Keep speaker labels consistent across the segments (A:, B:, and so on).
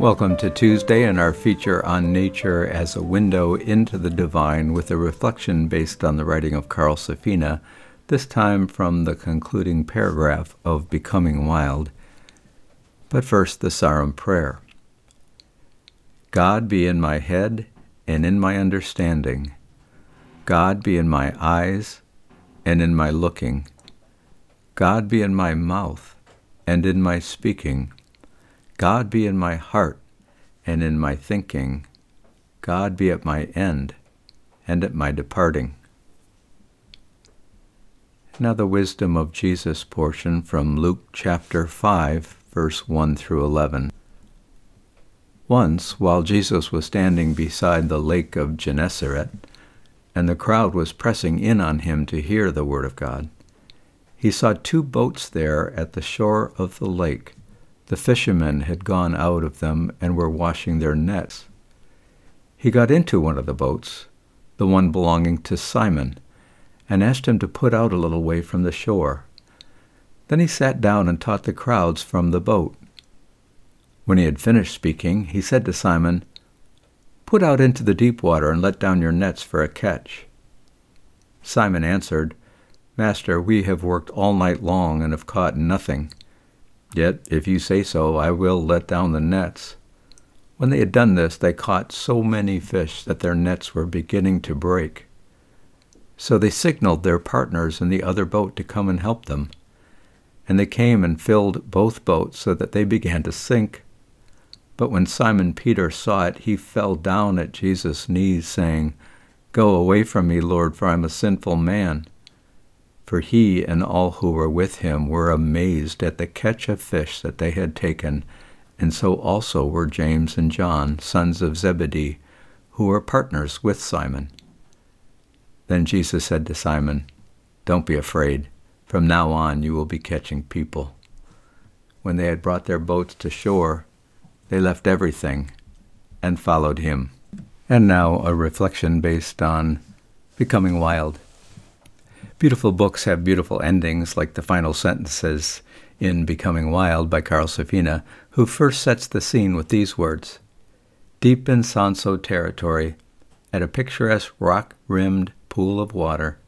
A: Welcome to Tuesday and our feature on nature as a window into the divine with a reflection based on the writing of Carl Safina, this time from the concluding paragraph of Becoming Wild. But first, the Sarum prayer God be in my head and in my understanding. God be in my eyes and in my looking. God be in my mouth and in my speaking. God be in my heart and in my thinking. God be at my end and at my departing. Now, the wisdom of Jesus portion from Luke chapter 5, verse 1 through 11. Once, while Jesus was standing beside the lake of Gennesaret, and the crowd was pressing in on him to hear the word of God, he saw two boats there at the shore of the lake. The fishermen had gone out of them and were washing their nets. He got into one of the boats, the one belonging to Simon, and asked him to put out a little way from the shore. Then he sat down and taught the crowds from the boat. When he had finished speaking, he said to Simon, Put out into the deep water and let down your nets for a catch. Simon answered, Master, we have worked all night long and have caught nothing. Yet, if you say so, I will let down the nets. When they had done this, they caught so many fish that their nets were beginning to break. So they signaled their partners in the other boat to come and help them. And they came and filled both boats so that they began to sink. But when Simon Peter saw it, he fell down at Jesus' knees, saying, Go away from me, Lord, for I am a sinful man for he and all who were with him were amazed at the catch of fish that they had taken, and so also were James and John, sons of Zebedee, who were partners with Simon. Then Jesus said to Simon, Don't be afraid. From now on you will be catching people. When they had brought their boats to shore, they left everything and followed him. And now a reflection based on becoming wild. Beautiful books have beautiful endings, like the final sentences in Becoming Wild by Carl Safina, who first sets the scene with these words Deep in Sonso territory, at a picturesque rock rimmed pool of water,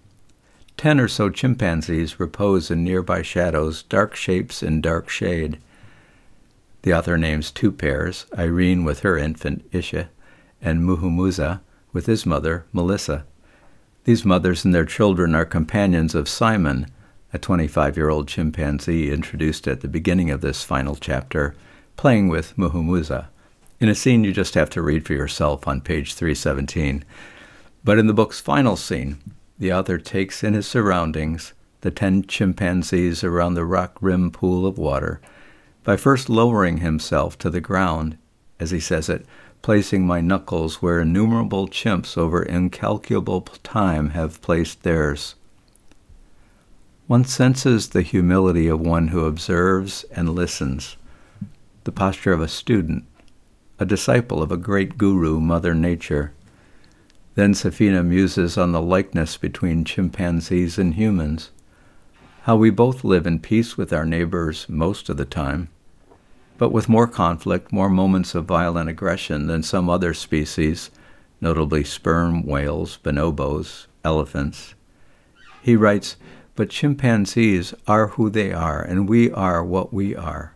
A: ten or so chimpanzees repose in nearby shadows, dark shapes in dark shade. The author names two pairs Irene with her infant, Isha, and Muhumuza with his mother, Melissa. These mothers and their children are companions of Simon, a 25 year old chimpanzee introduced at the beginning of this final chapter, playing with Muhumuza, in a scene you just have to read for yourself on page 317. But in the book's final scene, the author takes in his surroundings the ten chimpanzees around the rock rimmed pool of water by first lowering himself to the ground, as he says it, placing my knuckles where innumerable chimps over incalculable time have placed theirs. One senses the humility of one who observes and listens, the posture of a student, a disciple of a great guru, Mother Nature. Then Safina muses on the likeness between chimpanzees and humans, how we both live in peace with our neighbors most of the time but with more conflict, more moments of violent aggression than some other species, notably sperm whales, bonobos, elephants. He writes, But chimpanzees are who they are, and we are what we are.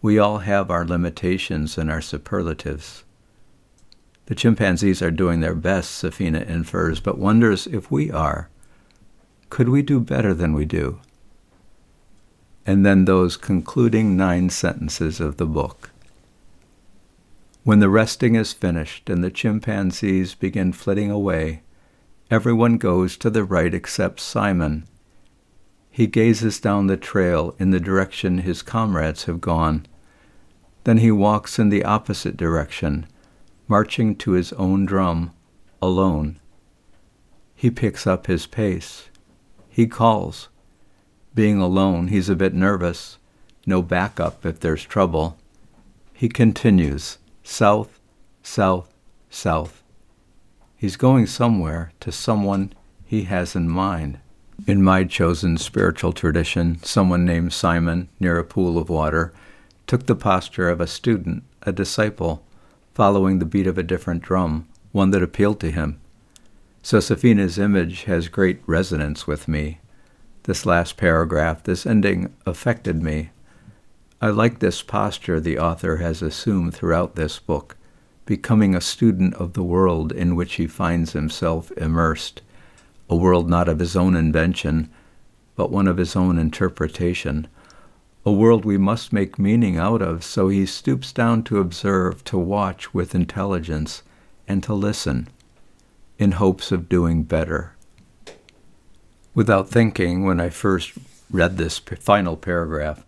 A: We all have our limitations and our superlatives. The chimpanzees are doing their best, Safina infers, but wonders if we are. Could we do better than we do? And then those concluding nine sentences of the book. When the resting is finished and the chimpanzees begin flitting away, everyone goes to the right except Simon. He gazes down the trail in the direction his comrades have gone. Then he walks in the opposite direction, marching to his own drum, alone. He picks up his pace. He calls being alone, he's a bit nervous. No backup if there's trouble. He continues south, south, south. He's going somewhere to someone he has in mind. In my chosen spiritual tradition, someone named Simon near a pool of water took the posture of a student, a disciple, following the beat of a different drum, one that appealed to him. So Safina's image has great resonance with me. This last paragraph, this ending, affected me. I like this posture the author has assumed throughout this book, becoming a student of the world in which he finds himself immersed, a world not of his own invention, but one of his own interpretation, a world we must make meaning out of, so he stoops down to observe, to watch with intelligence, and to listen, in hopes of doing better. Without thinking, when I first read this final paragraph,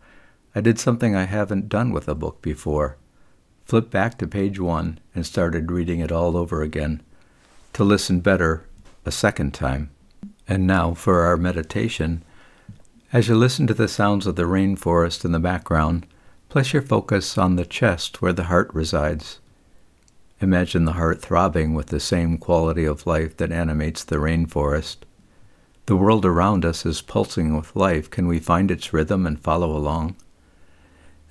A: I did something I haven't done with a book before. Flipped back to page one and started reading it all over again, to listen better a second time. And now for our meditation as you listen to the sounds of the rainforest in the background, place your focus on the chest where the heart resides. Imagine the heart throbbing with the same quality of life that animates the rainforest. The world around us is pulsing with life. Can we find its rhythm and follow along?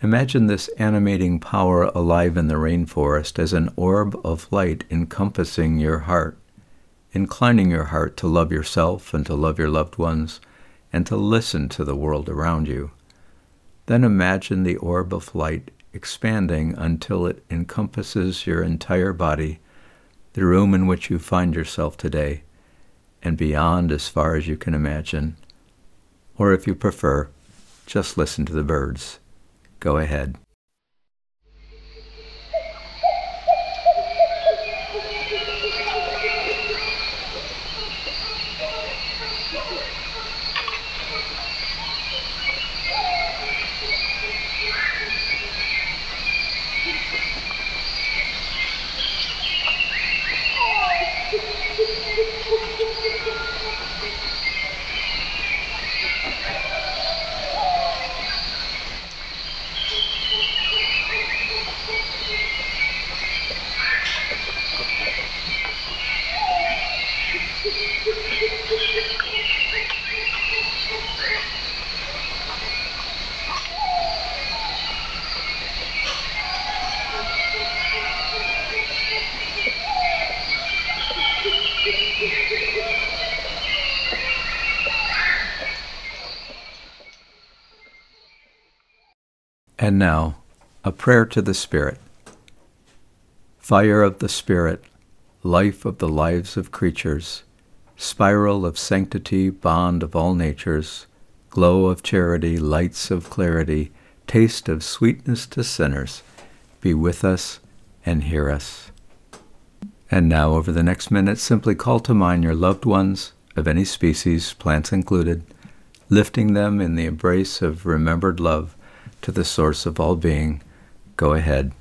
A: Imagine this animating power alive in the rainforest as an orb of light encompassing your heart, inclining your heart to love yourself and to love your loved ones and to listen to the world around you. Then imagine the orb of light expanding until it encompasses your entire body, the room in which you find yourself today, and beyond as far as you can imagine. Or if you prefer, just listen to the birds. Go ahead. And now, a prayer to the Spirit. Fire of the Spirit, life of the lives of creatures, spiral of sanctity, bond of all natures, glow of charity, lights of clarity, taste of sweetness to sinners, be with us and hear us. And now, over the next minute, simply call to mind your loved ones of any species, plants included, lifting them in the embrace of remembered love to the source of all being, go ahead.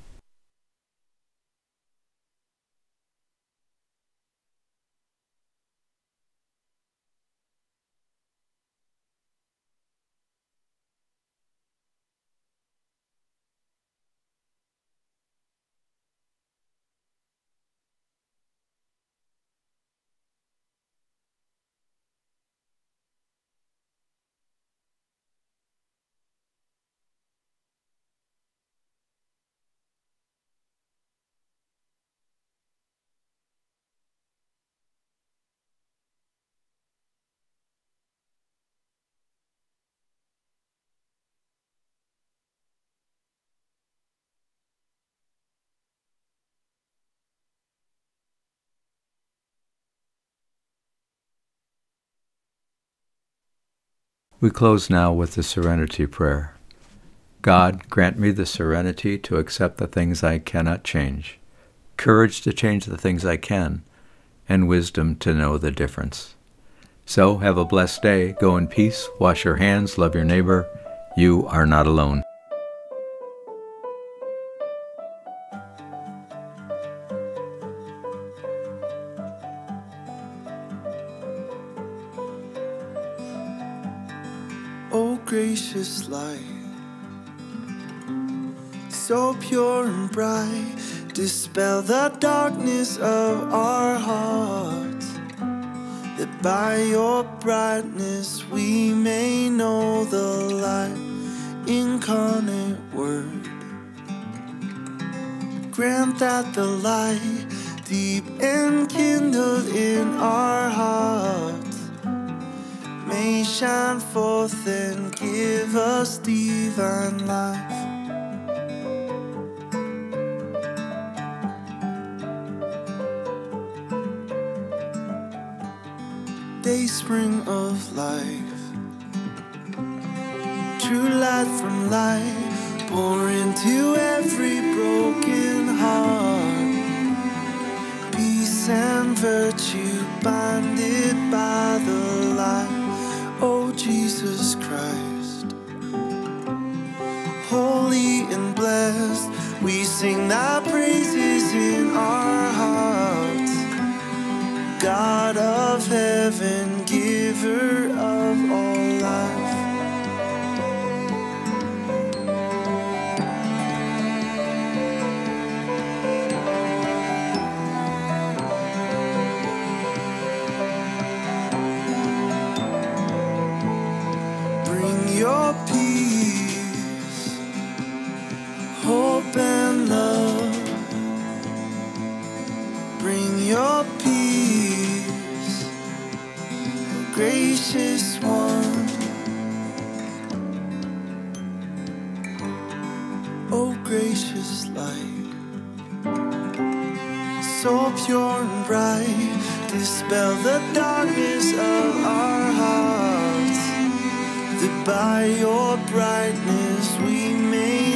A: We close now with the serenity prayer. God, grant me the serenity to accept the things I cannot change, courage to change the things I can, and wisdom to know the difference. So, have a blessed day. Go in peace, wash your hands, love your neighbor. You are not alone.
B: Gracious light, so pure and bright, dispel the darkness of our hearts, that by your brightness we may know the light, incarnate word. grant that the light deep enkindled in our hearts may shine forth and give us divine life. Day spring of life, true light from light, pour into every broken heart. Peace and virtue binded by the we sing thy praises in our hearts. God of heaven, gracious one. Oh gracious light, so pure and bright, dispel the darkness of our hearts. That by your brightness we may